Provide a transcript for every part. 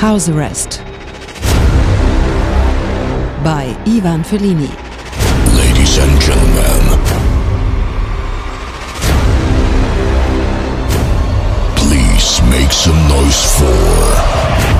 House Arrest by Ivan Fellini. Ladies and gentlemen, please make some noise for.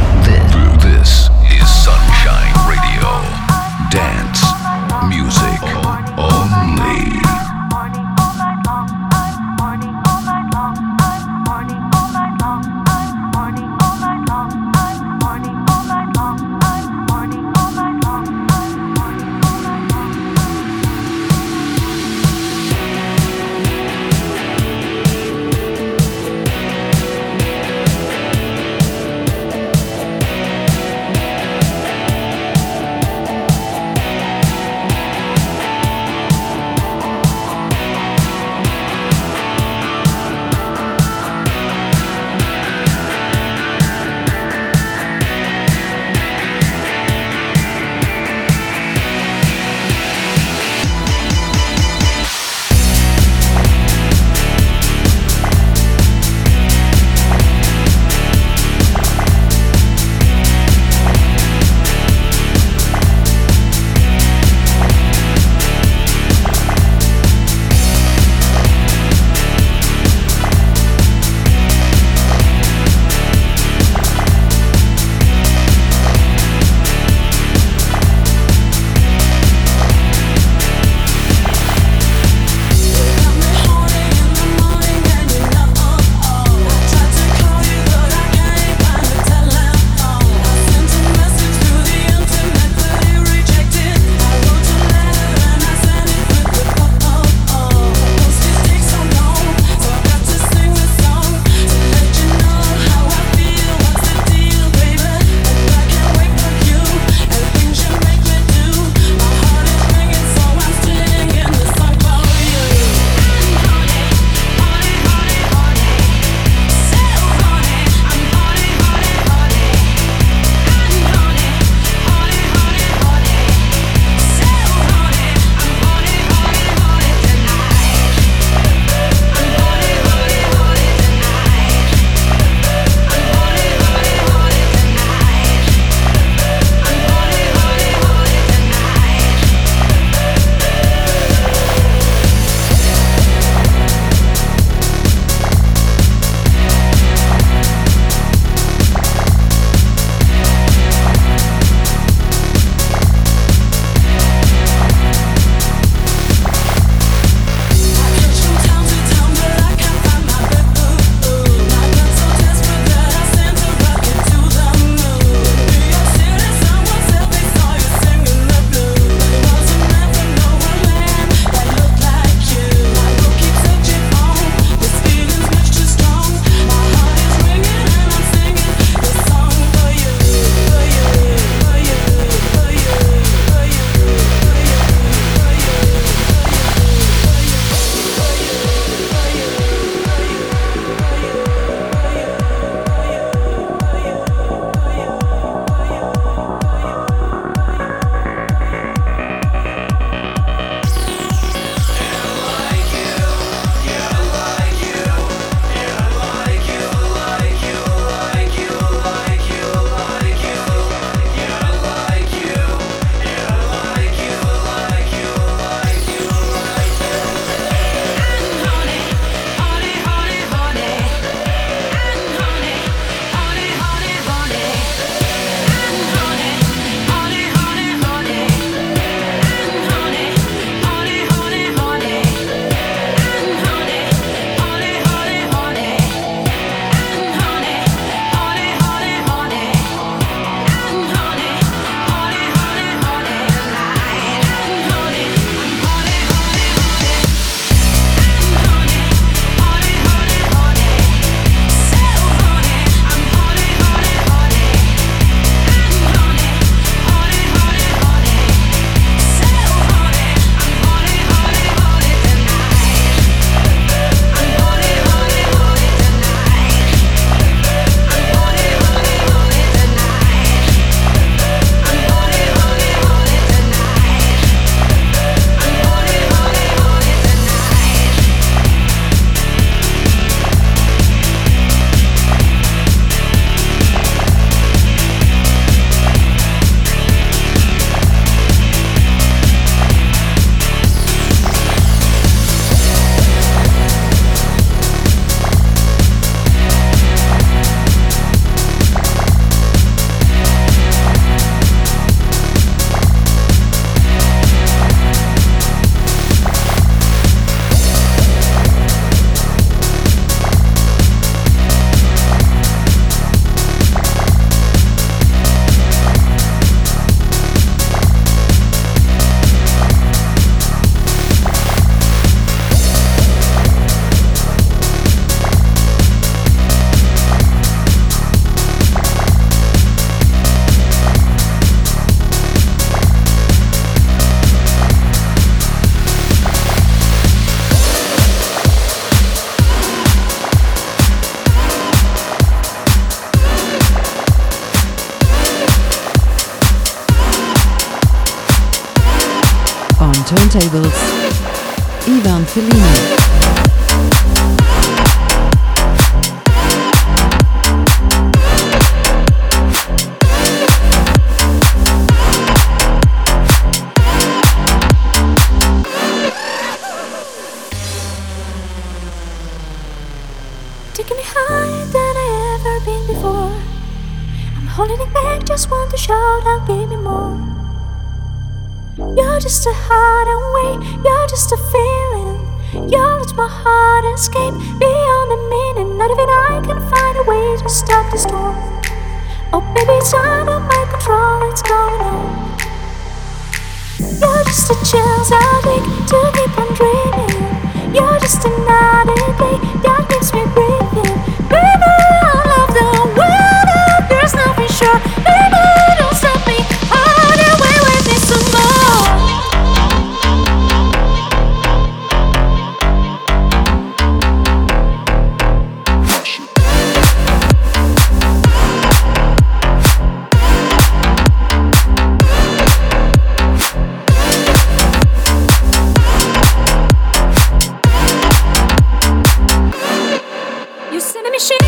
Sending me shivers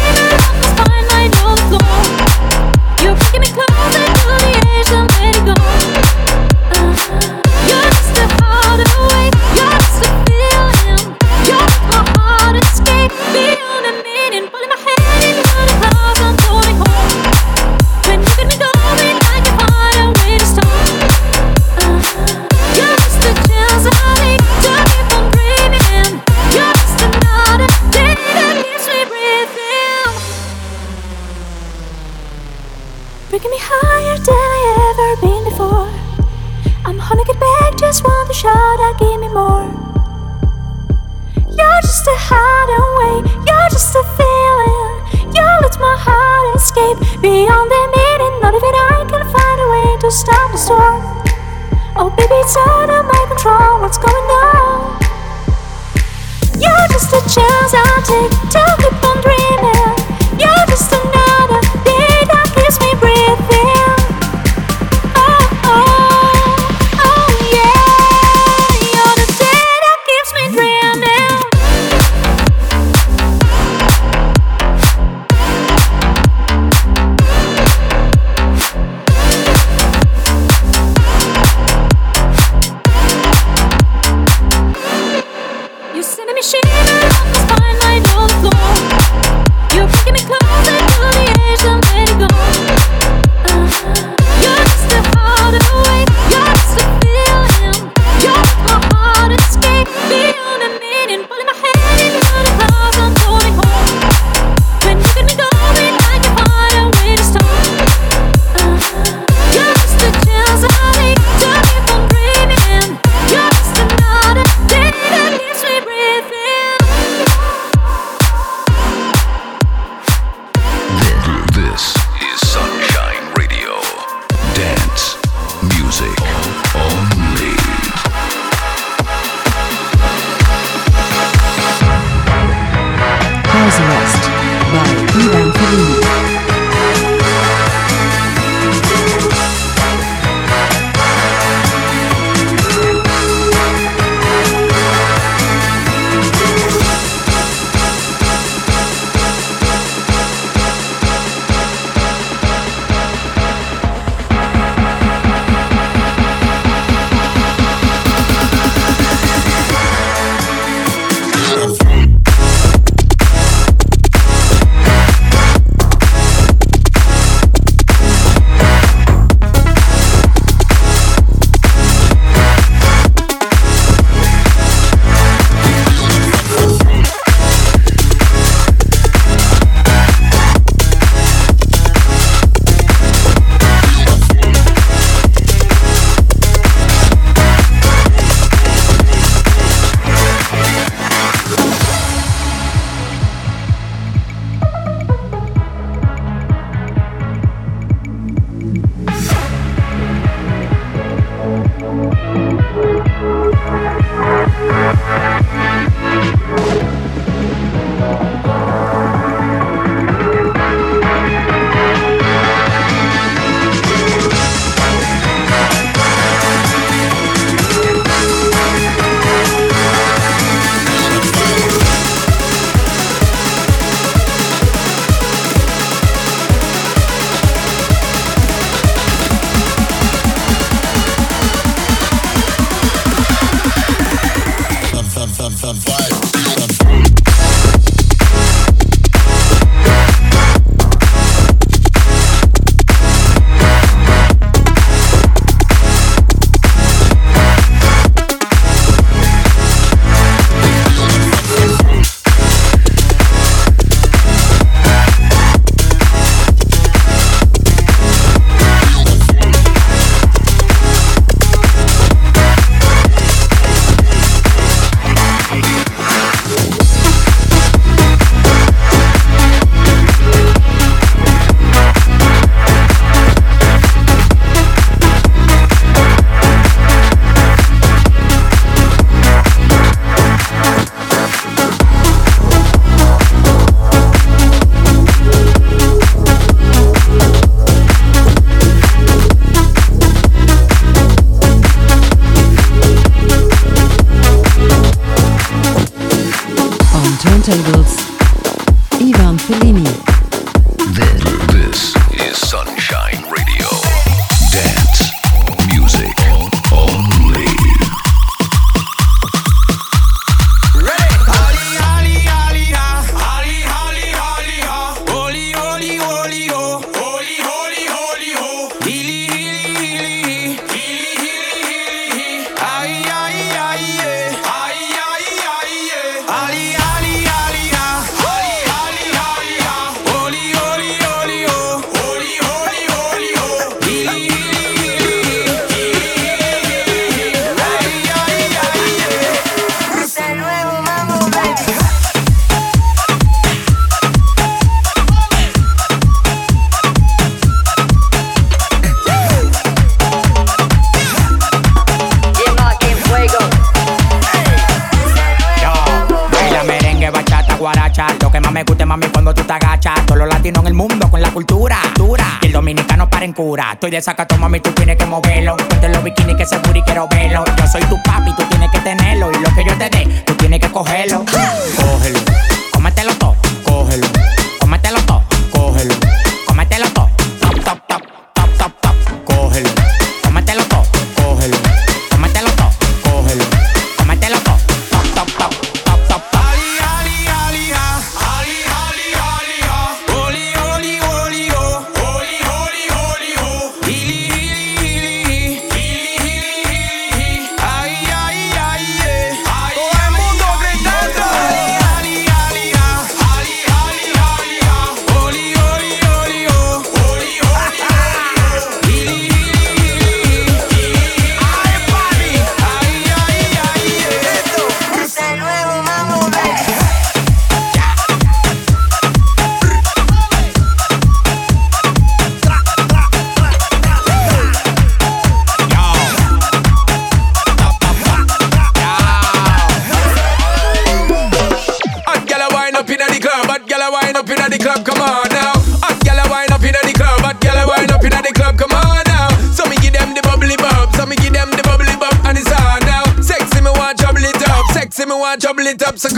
de saca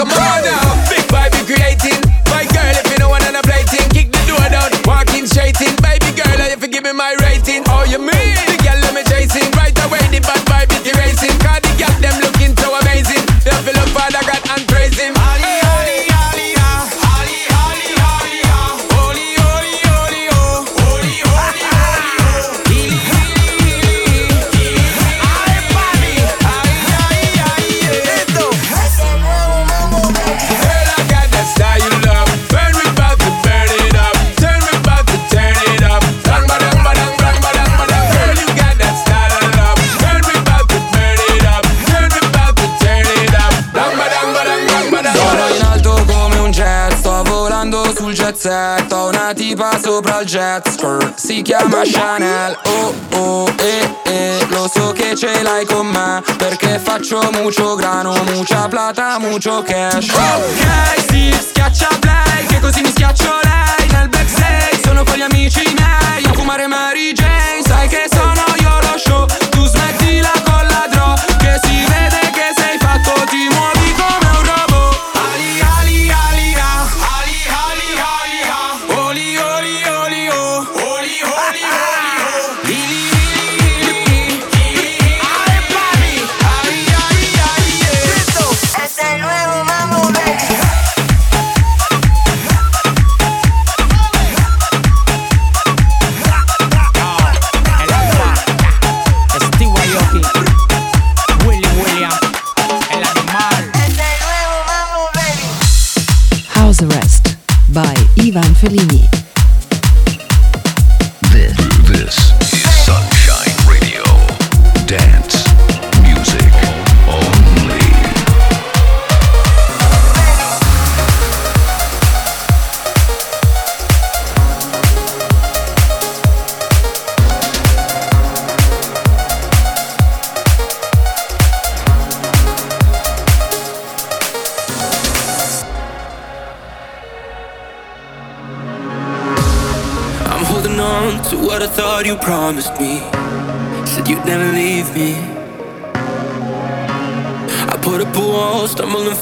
Come on now, big vibe, be creative. pezzetto Una tipa sopra il jet Si chiama Chanel. Oh oh eh eh. Lo so che ce l'hai con me Perché faccio mucho grano Mucha plata, mucho cash. Ok, si schiaccia play Che così mi schiaccio lei. Nel backstage sono con gli amici miei. A fumare Mary Jane Sai che sono io lo show. Tu smettila con la dro Che si vede che sei fatto di muovere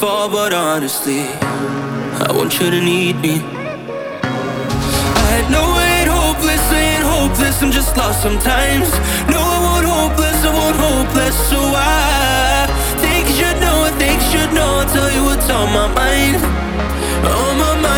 before, but honestly, I want you to need me. I know I ain't hopeless, I ain't hopeless, I'm just lost sometimes. No, I won't hopeless, I won't hopeless, so I think you should know, I think you should know, I'll tell you what's on my mind. On my mind.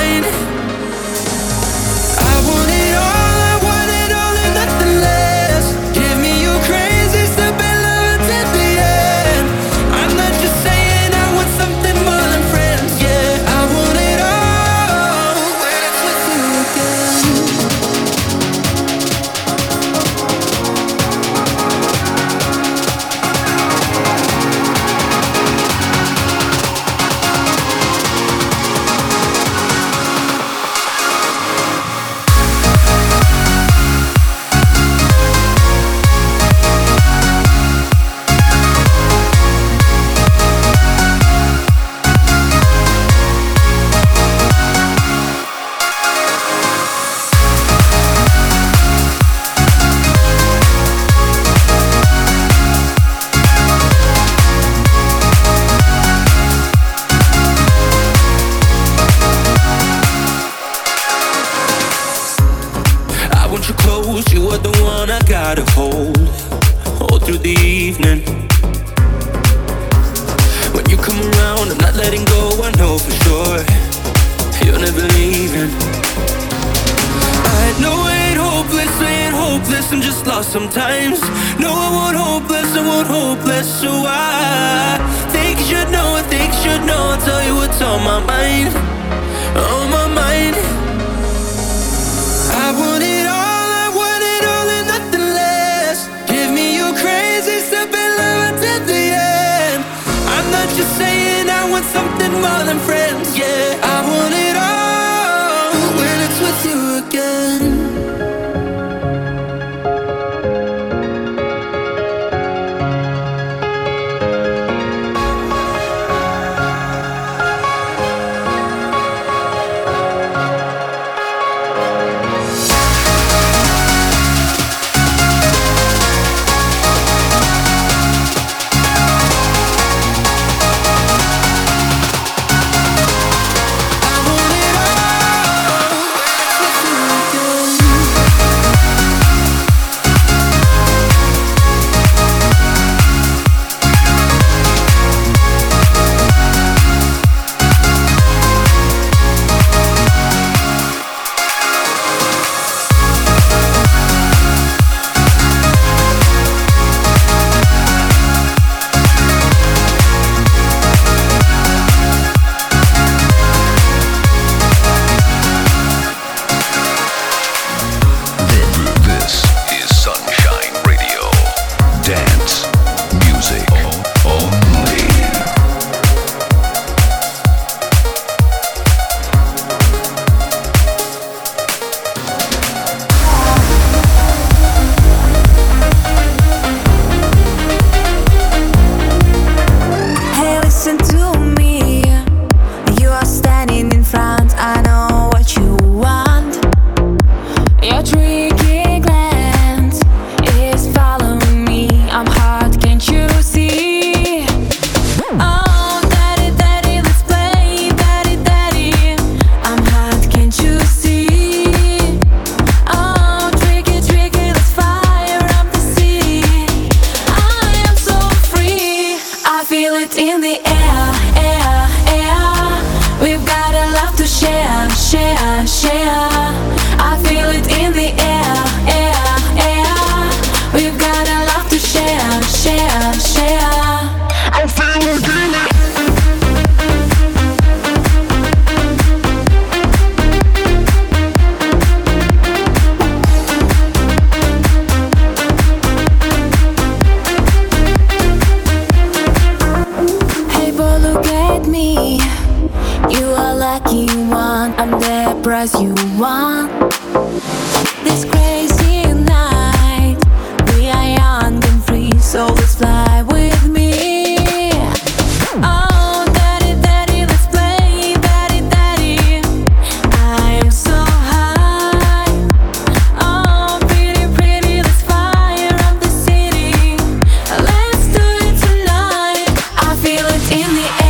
in the air.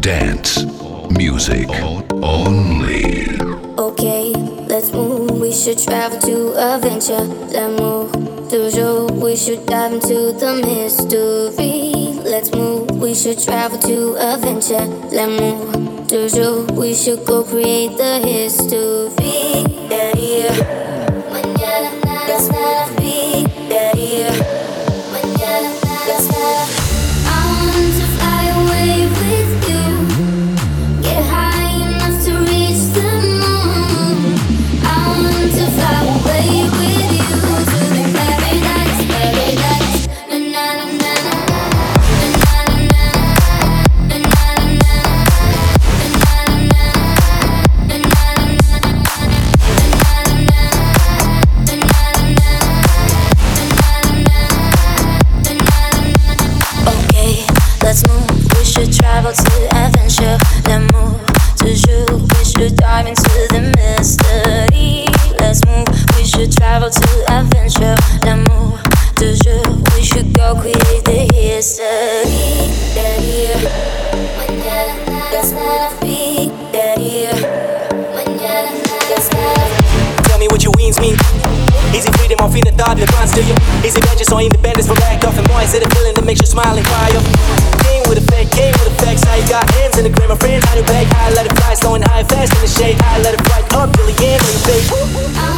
dance, music only. Okay, let's move. We should travel to adventure. L'amour toujours. We should dive into the mystery. Let's move. We should travel to adventure. L'amour toujours. We should go create the history. Back, I let it fly, slowing high, fast in the shade. I let it right up, Billy, yeah.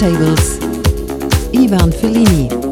Turntables, Ivan Fellini.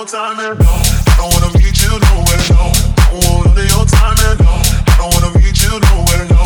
I don't wanna meet you nowhere, no. I don't want none of your time and no. I don't wanna meet you nowhere, no.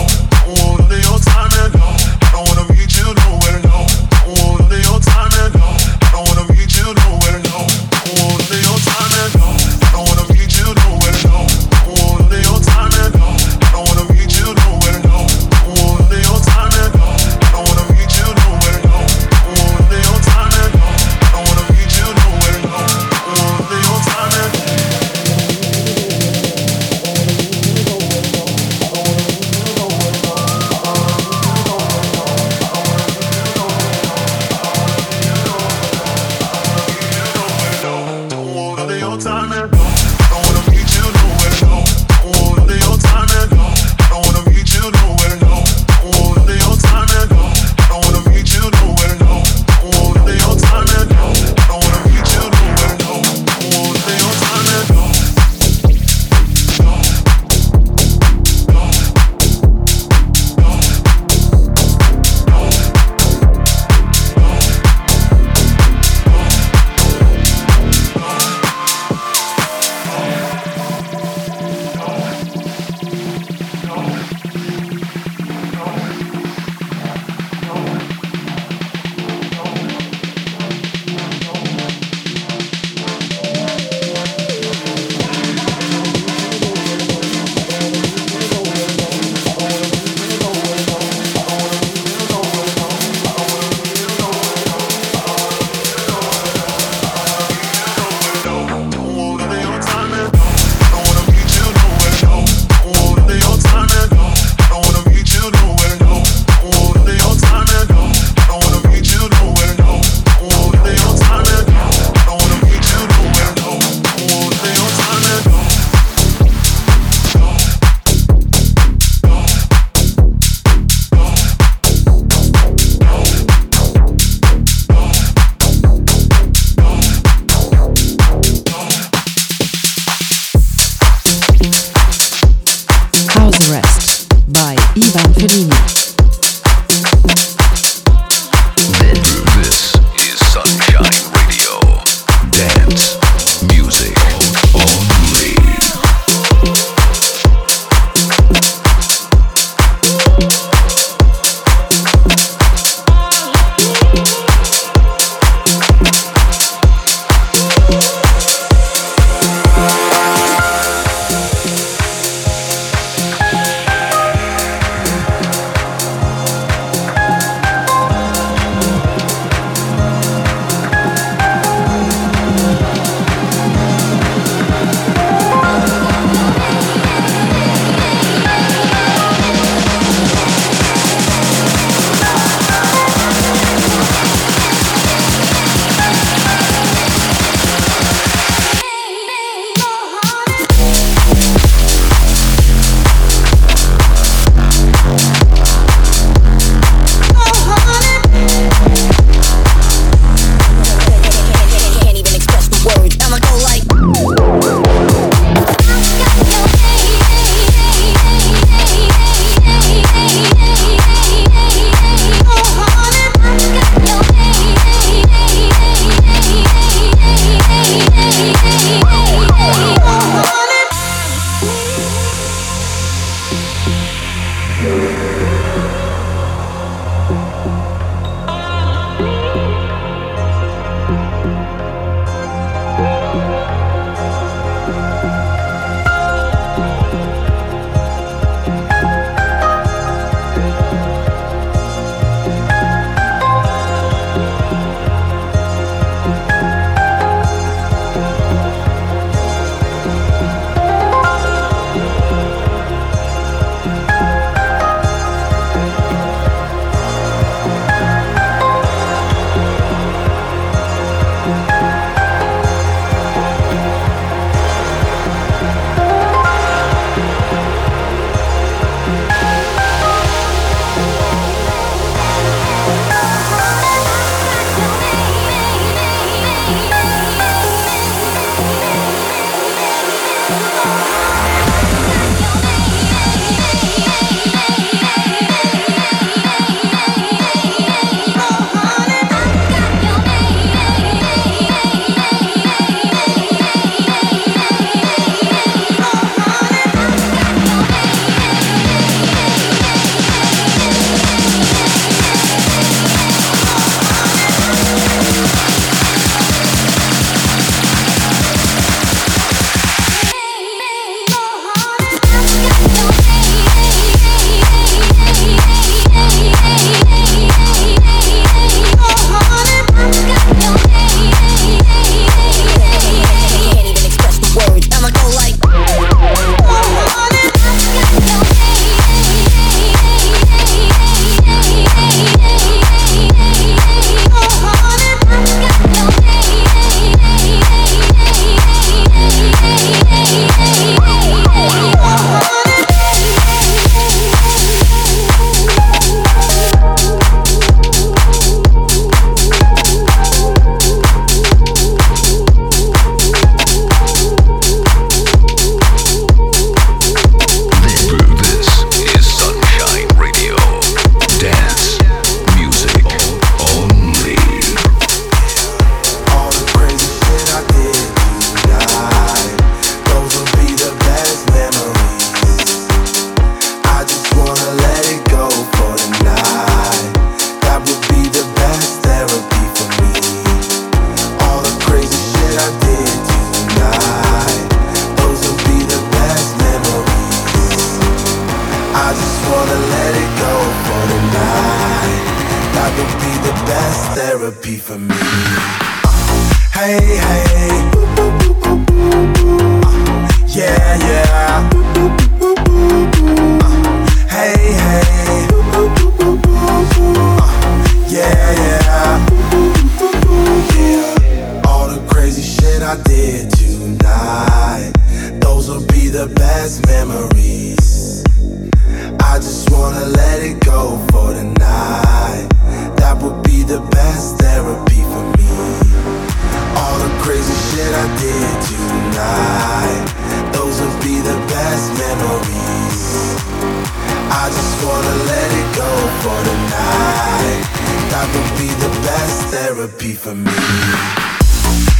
therapy for me.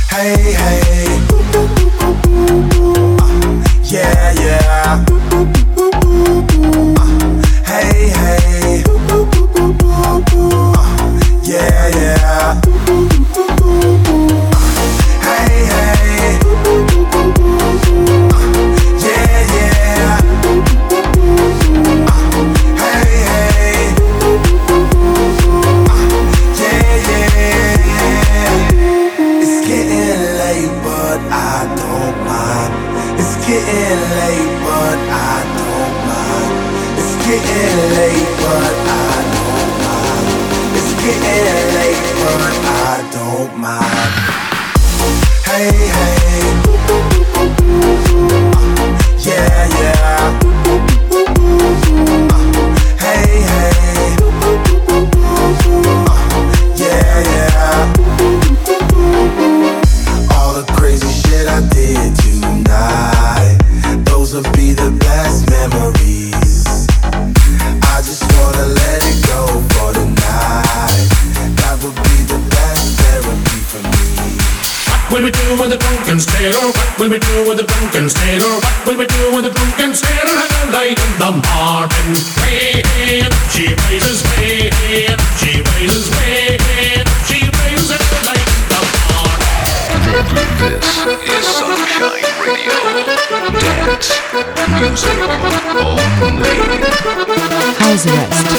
Hey, hey. Uh, yeah, yeah. Uh, hey, hey. Uh, yeah, yeah. will we do with the drunken sailor? What will we do with the drunken sailor? And a light in the morning. Way, hey, she raises, way, hey, she raises, way, hey, she raises a light in the morning. This is Sunshine Radio. Dance, music, only. How's the rest?